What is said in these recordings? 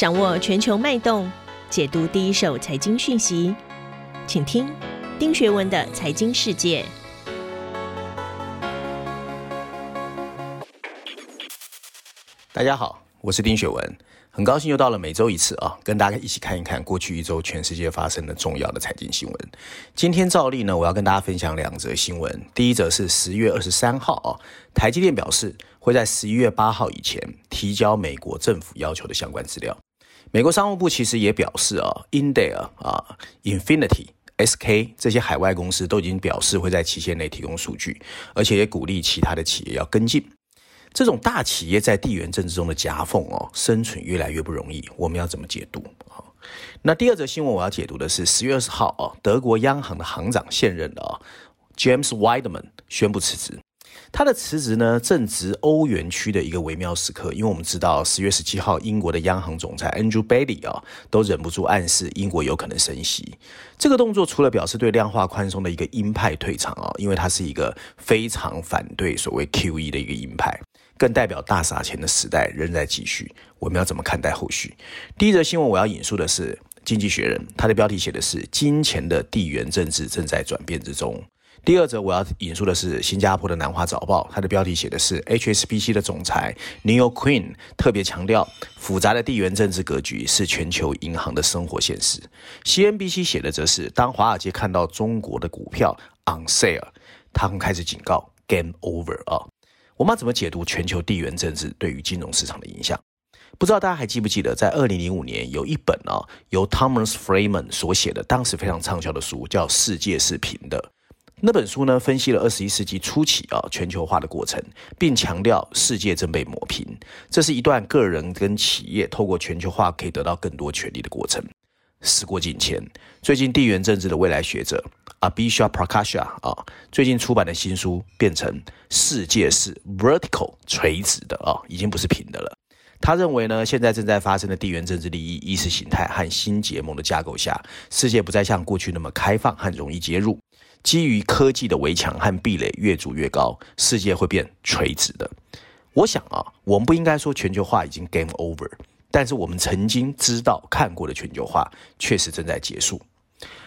掌握全球脉动，解读第一手财经讯息，请听丁学文的财经世界。大家好，我是丁学文。很高兴又到了每周一次啊，跟大家一起看一看过去一周全世界发生的重要的财经新闻。今天照例呢，我要跟大家分享两则新闻。第一则是十月二十三号啊，台积电表示会在十一月八号以前提交美国政府要求的相关资料。美国商务部其实也表示啊，Intel 啊，Infinity、SK 这些海外公司都已经表示会在期限内提供数据，而且也鼓励其他的企业要跟进。这种大企业在地缘政治中的夹缝哦，生存越来越不容易。我们要怎么解读啊？那第二则新闻我要解读的是十月二十号哦，德国央行的行长现任的啊，James Weidman 宣布辞职。他的辞职呢，正值欧元区的一个微妙时刻，因为我们知道十月十七号，英国的央行总裁 Andrew Bailey 啊，都忍不住暗示英国有可能升息。这个动作除了表示对量化宽松的一个鹰派退场啊，因为他是一个非常反对所谓 QE 的一个鹰派。更代表大撒钱的时代仍在继续，我们要怎么看待后续？第一则新闻我要引述的是《经济学人》，它的标题写的是“金钱的地缘政治正在转变之中”。第二则我要引述的是新加坡的南华早报，它的标题写的是 “HSBC 的总裁 Neil Queen 特别强调，复杂的地缘政治格局是全球银行的生活现实”。CNBC 写的则是当华尔街看到中国的股票 on sale，他们开始警告 “game over” 啊。我们要怎么解读全球地缘政治对于金融市场的影响？不知道大家还记不记得，在二零零五年有一本啊由 Thomas Freeman 所写的，当时非常畅销的书，叫《世界是平的》。那本书呢，分析了二十一世纪初期啊全球化的过程，并强调世界正被抹平，这是一段个人跟企业透过全球化可以得到更多权利的过程。时过境迁，最近地缘政治的未来学者 Abhisha Prakasha 啊，最近出版的新书变成世界是 vertical 垂直的啊，已经不是平的了。他认为呢，现在正在发生的地缘政治利益意识形态和新结盟的架构下，世界不再像过去那么开放和容易接入，基于科技的围墙和壁垒越筑越高，世界会变垂直的。我想啊，我们不应该说全球化已经 game over。但是我们曾经知道看过的全球化确实正在结束。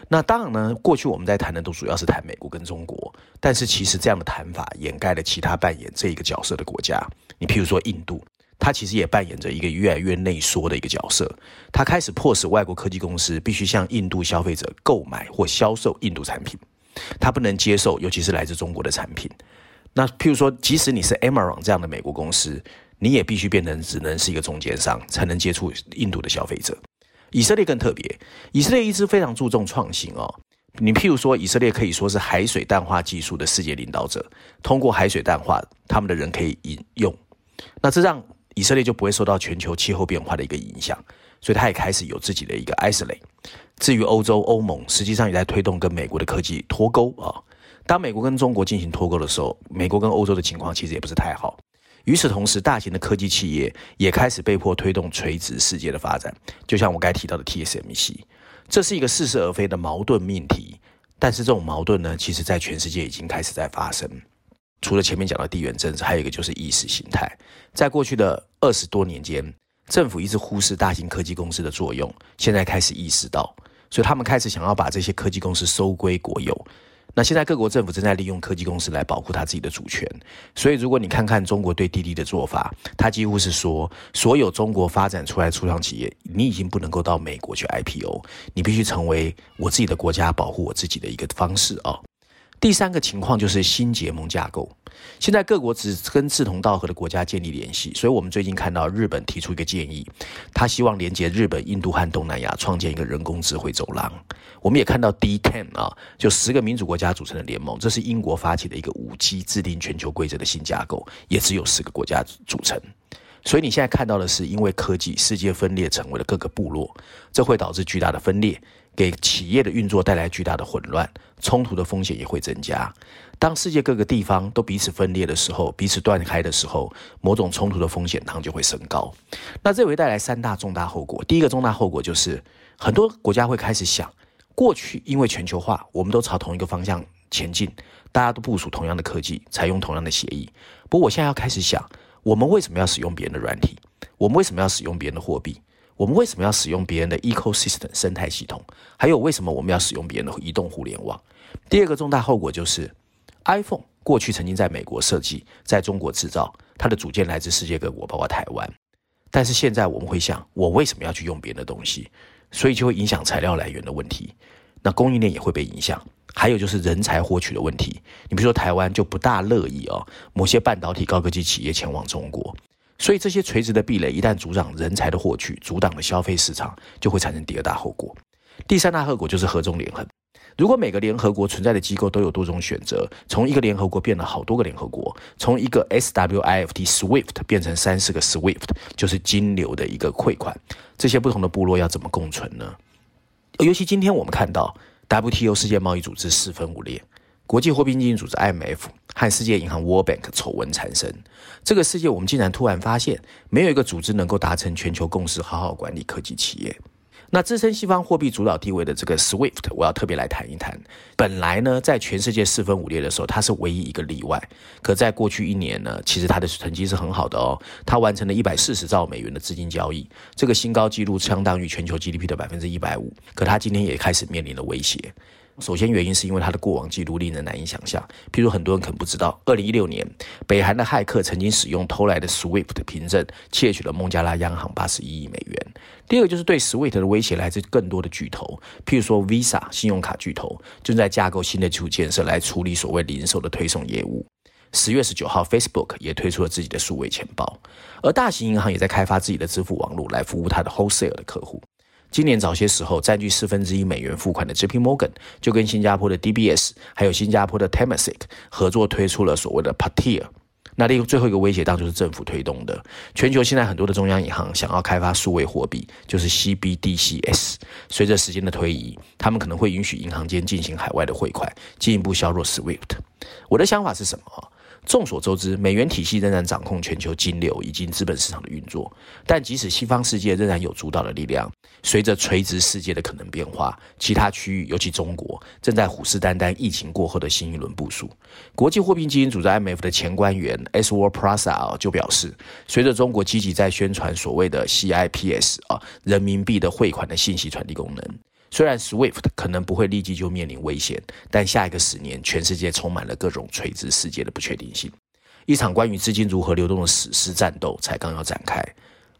那当然呢，过去我们在谈的都主要是谈美国跟中国，但是其实这样的谈法掩盖了其他扮演这一个角色的国家。你譬如说印度，它其实也扮演着一个越来越内缩的一个角色。它开始迫使外国科技公司必须向印度消费者购买或销售印度产品，他不能接受，尤其是来自中国的产品。那譬如说，即使你是 Amazon 这样的美国公司。你也必须变成只能是一个中间商，才能接触印度的消费者。以色列更特别，以色列一直非常注重创新哦。你譬如说，以色列可以说是海水淡化技术的世界领导者，通过海水淡化，他们的人可以饮用，那这让以色列就不会受到全球气候变化的一个影响，所以他也开始有自己的一个 isolate。至于欧洲欧盟，实际上也在推动跟美国的科技脱钩啊。当美国跟中国进行脱钩的时候，美国跟欧洲的情况其实也不是太好。与此同时，大型的科技企业也开始被迫推动垂直世界的发展，就像我刚才提到的 TSMC，这是一个似是而非的矛盾命题。但是这种矛盾呢，其实在全世界已经开始在发生。除了前面讲的地缘政治，还有一个就是意识形态。在过去的二十多年间，政府一直忽视大型科技公司的作用，现在开始意识到，所以他们开始想要把这些科技公司收归国有。那现在各国政府正在利用科技公司来保护他自己的主权，所以如果你看看中国对滴滴的做法，它几乎是说，所有中国发展出来初创企业，你已经不能够到美国去 IPO，你必须成为我自己的国家保护我自己的一个方式啊。第三个情况就是新结盟架构。现在各国只跟志同道合的国家建立联系，所以我们最近看到日本提出一个建议，他希望连接日本、印度和东南亚，创建一个人工智慧走廊。我们也看到 D10 啊，就十个民主国家组成的联盟，这是英国发起的一个五 G 制定全球规则的新架构，也只有十个国家组成。所以你现在看到的是，因为科技，世界分裂成为了各个部落，这会导致巨大的分裂。给企业的运作带来巨大的混乱，冲突的风险也会增加。当世界各个地方都彼此分裂的时候，彼此断开的时候，某种冲突的风险它就会升高。那这会带来三大重大后果。第一个重大后果就是，很多国家会开始想，过去因为全球化，我们都朝同一个方向前进，大家都部署同样的科技，采用同样的协议。不过我现在要开始想，我们为什么要使用别人的软体？我们为什么要使用别人的货币？我们为什么要使用别人的 ecosystem 生态系统？还有为什么我们要使用别人的移动互联网？第二个重大后果就是 iPhone 过去曾经在美国设计，在中国制造，它的组件来自世界各国，包括台湾。但是现在我们会想，我为什么要去用别人的东西？所以就会影响材料来源的问题，那供应链也会被影响。还有就是人才获取的问题。你比如说台湾就不大乐意哦，某些半导体高科技企业前往中国。所以这些垂直的壁垒一旦阻挡人才的获取，阻挡了消费市场，就会产生第二大后果。第三大后果就是合纵连横。如果每个联合国存在的机构都有多种选择，从一个联合国变了好多个联合国，从一个 SWIFT SWIFT 变成三四个 SWIFT，就是金流的一个汇款，这些不同的部落要怎么共存呢？尤其今天我们看到 WTO 世界贸易组织四分五裂。国际货币基金组织 IMF 和世界银行 World Bank 丑闻缠身，这个世界我们竟然突然发现，没有一个组织能够达成全球共识，好好管理科技企业。那支撑西方货币主导地位的这个 SWIFT，我要特别来谈一谈。本来呢，在全世界四分五裂的时候，它是唯一一个例外。可在过去一年呢，其实它的成绩是很好的哦，它完成了一百四十兆美元的资金交易，这个新高纪录相当于全球 GDP 的百分之一百五。可它今天也开始面临了威胁。首先，原因是因为它的过往记录令人难以想象。譬如，很多人可能不知道，二零一六年，北韩的骇客曾经使用偷来的 SWIFT 的凭证，窃取了孟加拉央行八十一亿美元。第二个就是对 SWIFT 的威胁来自更多的巨头，譬如说 Visa 信用卡巨头正在架构新的基础建设来处理所谓零售的推送业务。十月十九号，Facebook 也推出了自己的数位钱包，而大型银行也在开发自己的支付网络来服务它的 wholesale 的客户。今年早些时候，占据四分之一美元付款的 JP Morgan 就跟新加坡的 DBS 还有新加坡的 Temasek 合作推出了所谓的 Patir。那另最后一个威胁当然就是政府推动的。全球现在很多的中央银行想要开发数位货币，就是 CBDCs。随着时间的推移，他们可能会允许银行间进行海外的汇款，进一步削弱 SWIFT。我的想法是什么？众所周知，美元体系仍然掌控全球金流以及资本市场的运作。但即使西方世界仍然有主导的力量，随着垂直世界的可能变化，其他区域，尤其中国，正在虎视眈眈疫情过后的新一轮部署。国际货币基金组织 IMF 的前官员 Edward Purcell 就表示，随着中国积极在宣传所谓的 CIPS 啊，人民币的汇款的信息传递功能。虽然 SWIFT 可能不会立即就面临危险，但下一个十年，全世界充满了各种垂直世界的不确定性。一场关于资金如何流动的史诗战斗才刚要展开。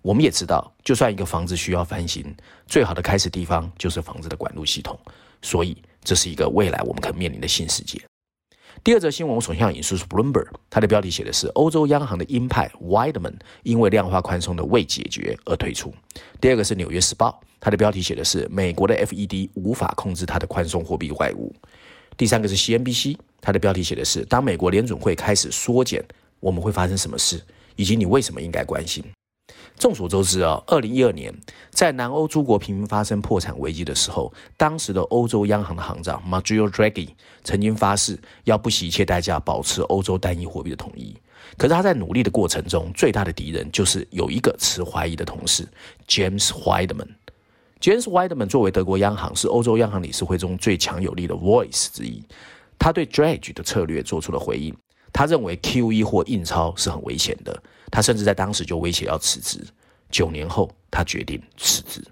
我们也知道，就算一个房子需要翻新，最好的开始地方就是房子的管路系统。所以，这是一个未来我们可能面临的新世界。第二则新闻，我首先要引述是 Bloomberg，它的标题写的是欧洲央行的鹰派 Weidemann 因为量化宽松的未解决而退出。第二个是纽约时报。它的标题写的是美国的 FED 无法控制它的宽松货币外物。第三个是 CNBC，它的标题写的是当美国联准会开始缩减，我们会发生什么事，以及你为什么应该关心。众所周知啊，二零一二年在南欧诸国频频发生破产危机的时候，当时的欧洲央行的行长 Mario Draghi 曾经发誓要不惜一切代价保持欧洲单一货币的统一。可是他在努力的过程中，最大的敌人就是有一个持怀疑的同事 James Weidman。James Weidmann 作为德国央行是欧洲央行理事会中最强有力的 voice 之一，他对 Draghi 的策略做出了回应。他认为 QE 或印钞是很危险的，他甚至在当时就威胁要辞职。九年后，他决定辞职。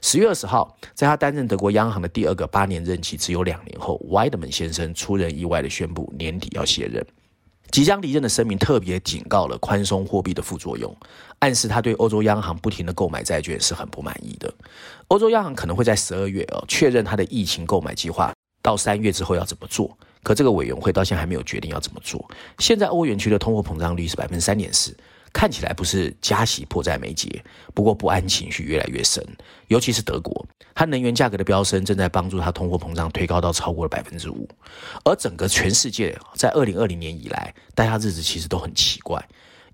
十月二十号，在他担任德国央行的第二个八年任期只有两年后，Weidmann 先生出人意外地宣布年底要卸任。即将离任的声明特别警告了宽松货币的副作用，暗示他对欧洲央行不停的购买债券是很不满意的。欧洲央行可能会在十二月哦确认他的疫情购买计划，到三月之后要怎么做？可这个委员会到现在还没有决定要怎么做。现在欧元区的通货膨胀率是百分之三点四。看起来不是加息迫在眉睫，不过不安情绪越来越深，尤其是德国，它能源价格的飙升正在帮助它通货膨胀推高到超过了百分之五，而整个全世界在二零二零年以来，大家日子其实都很奇怪，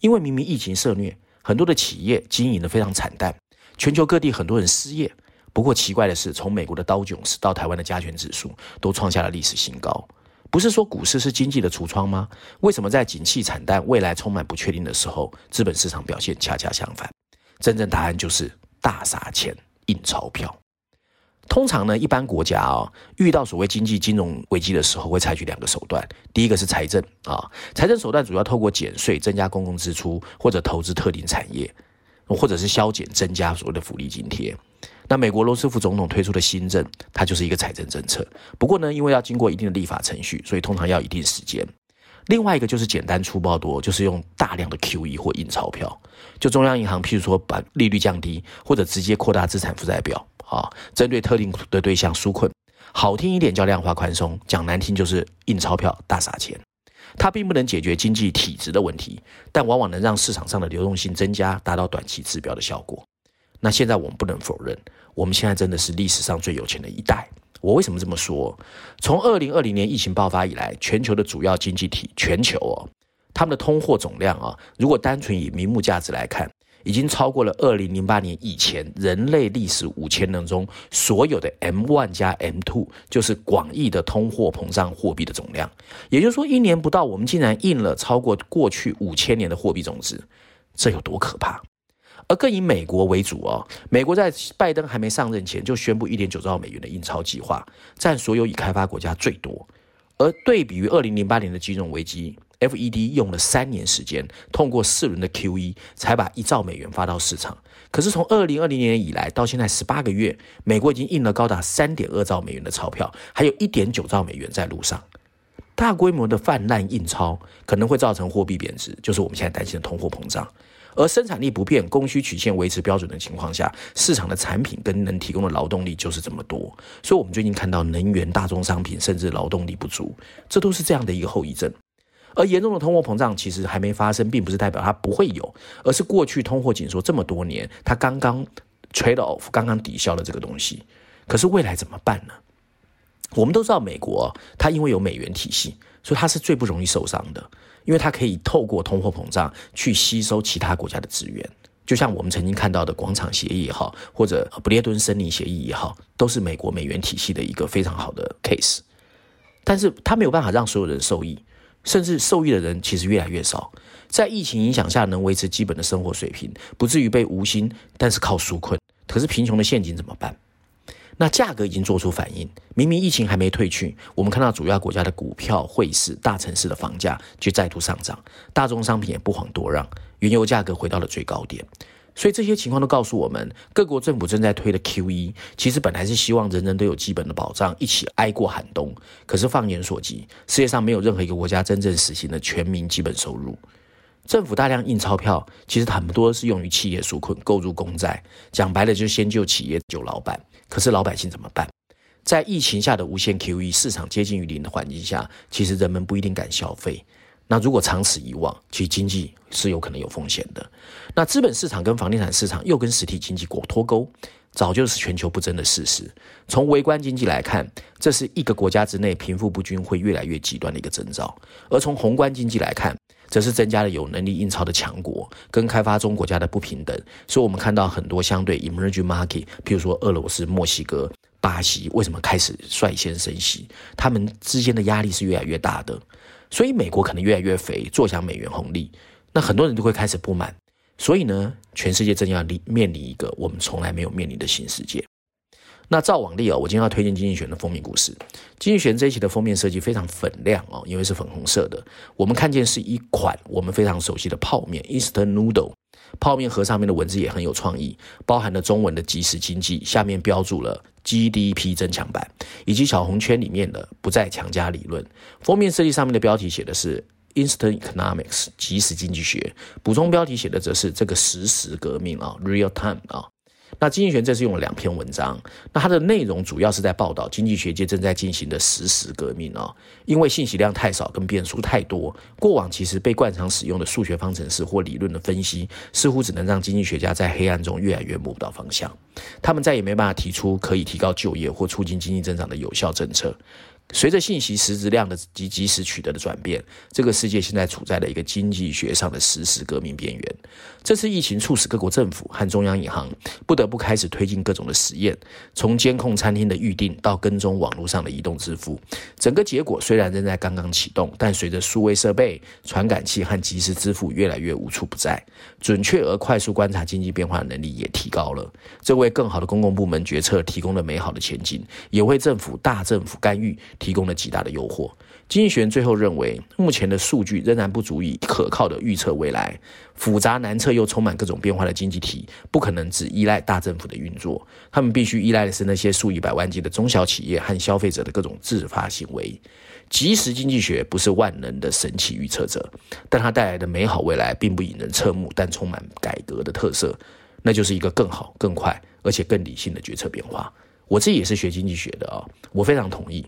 因为明明疫情肆虐，很多的企业经营的非常惨淡，全球各地很多人失业，不过奇怪的是，从美国的刀囧斯到台湾的加权指数都创下了历史新高。不是说股市是经济的橱窗吗？为什么在景气惨淡、未来充满不确定的时候，资本市场表现恰恰相反？真正答案就是大撒钱、印钞票。通常呢，一般国家啊、遇到所谓经济金融危机的时候，会采取两个手段。第一个是财政啊，财政手段主要透过减税、增加公共支出或者投资特定产业。或者是削减增加所谓的福利津贴。那美国罗斯福总统推出的新政，它就是一个财政政策。不过呢，因为要经过一定的立法程序，所以通常要一定时间。另外一个就是简单粗暴多，就是用大量的 QE 或印钞票。就中央银行，譬如说把利率降低，或者直接扩大资产负债表啊，针对特定的对象纾困。好听一点叫量化宽松，讲难听就是印钞票大撒钱。它并不能解决经济体制的问题，但往往能让市场上的流动性增加，达到短期指标的效果。那现在我们不能否认，我们现在真的是历史上最有钱的一代。我为什么这么说？从二零二零年疫情爆发以来，全球的主要经济体，全球哦，他们的通货总量啊，如果单纯以名目价值来看。已经超过了二零零八年以前人类历史五千年中所有的 M one 加 M two，就是广义的通货膨胀货币的总量。也就是说，一年不到，我们竟然印了超过过去五千年的货币总值，这有多可怕？而更以美国为主哦，美国在拜登还没上任前就宣布一点九兆美元的印钞计划，占所有已开发国家最多。而对比于二零零八年的金融危机。FED 用了三年时间，通过四轮的 QE，才把一兆美元发到市场。可是从二零二零年以来到现在十八个月，美国已经印了高达三点二兆美元的钞票，还有一点九兆美元在路上。大规模的泛滥印钞可能会造成货币贬值，就是我们现在担心的通货膨胀。而生产力不变、供需曲线维持标准的情况下，市场的产品跟能提供的劳动力就是这么多。所以，我们最近看到能源、大宗商品甚至劳动力不足，这都是这样的一个后遗症。而严重的通货膨胀其实还没发生，并不是代表它不会有，而是过去通货紧缩这么多年，它刚刚 trade off，刚刚抵消了这个东西。可是未来怎么办呢？我们都知道，美国它因为有美元体系，所以它是最不容易受伤的，因为它可以透过通货膨胀去吸收其他国家的资源。就像我们曾经看到的广场协议也好，或者不列顿森林协议也好，都是美国美元体系的一个非常好的 case。但是它没有办法让所有人受益。甚至受益的人其实越来越少，在疫情影响下能维持基本的生活水平，不至于被无心，但是靠纾困。可是贫穷的陷阱怎么办？那价格已经做出反应，明明疫情还没退去，我们看到主要国家的股票、汇市、大城市的房价却再度上涨，大宗商品也不遑多让，原油价格回到了最高点。所以这些情况都告诉我们，各国政府正在推的 QE，其实本来是希望人人都有基本的保障，一起挨过寒冬。可是放眼所及，世界上没有任何一个国家真正实行了全民基本收入。政府大量印钞票，其实很多是用于企业纾困、购入公债，讲白了就是先救企业、救老板。可是老百姓怎么办？在疫情下的无限 QE，市场接近于零的环境下，其实人们不一定敢消费。那如果长此以往，其实经济是有可能有风险的。那资本市场跟房地产市场又跟实体经济过脱钩，早就是全球不争的事实。从微观经济来看，这是一个国家之内贫富不均会越来越极端的一个征兆；而从宏观经济来看，则是增加了有能力印钞的强国跟开发中国家的不平等。所以，我们看到很多相对 emerging market，譬如说俄罗斯、墨西哥、巴西，为什么开始率先升息？他们之间的压力是越来越大的。所以美国可能越来越肥，坐享美元红利，那很多人都会开始不满。所以呢，全世界正要面临一个我们从来没有面临的新世界。那照往例哦，我今天要推荐《经济学》的封面故事。《经济学》这一期的封面设计非常粉亮哦，因为是粉红色的。我们看见是一款我们非常熟悉的泡面 （instant noodle）。泡面盒上面的文字也很有创意，包含了中文的即时经济，下面标注了 GDP 增强版，以及小红圈里面的不再强加理论。封面设计上面的标题写的是 Instant Economics 即时经济学，补充标题写的则是这个实时革命啊，Real Time 啊。那经济学这次用了两篇文章，那它的内容主要是在报道经济学界正在进行的实时革命啊，因为信息量太少跟变数太多，过往其实被惯常使用的数学方程式或理论的分析，似乎只能让经济学家在黑暗中越来越摸不到方向，他们再也没办法提出可以提高就业或促进经济增长的有效政策。随着信息实质量的及及时取得的转变，这个世界现在处在了一个经济学上的实时革命边缘。这次疫情促使各国政府和中央银行不得不开始推进各种的实验，从监控餐厅的预订到跟踪网络上的移动支付。整个结果虽然仍在刚刚启动，但随着数位设备、传感器和即时支付越来越无处不在，准确而快速观察经济变化的能力也提高了。这为更好的公共部门决策提供了美好的前景，也为政府大政府干预。提供了极大的诱惑。经济学最后认为，目前的数据仍然不足以可靠地预测未来。复杂难测又充满各种变化的经济体，不可能只依赖大政府的运作，他们必须依赖的是那些数以百万计的中小企业和消费者的各种自发行为。即使经济学不是万能的神奇预测者，但它带来的美好未来并不引人侧目，但充满改革的特色，那就是一个更好、更快而且更理性的决策变化。我自己也是学经济学的啊，我非常同意。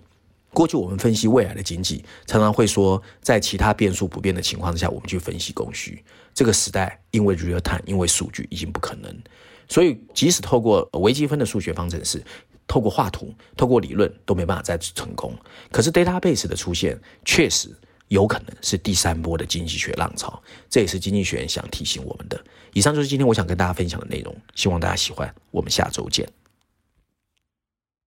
过去我们分析未来的经济，常常会说，在其他变数不变的情况之下，我们去分析供需。这个时代因为 real time，因为数据已经不可能。所以，即使透过微积分的数学方程式，透过画图，透过理论，都没办法再成功。可是，database 的出现，确实有可能是第三波的经济学浪潮。这也是经济学人想提醒我们的。以上就是今天我想跟大家分享的内容，希望大家喜欢。我们下周见。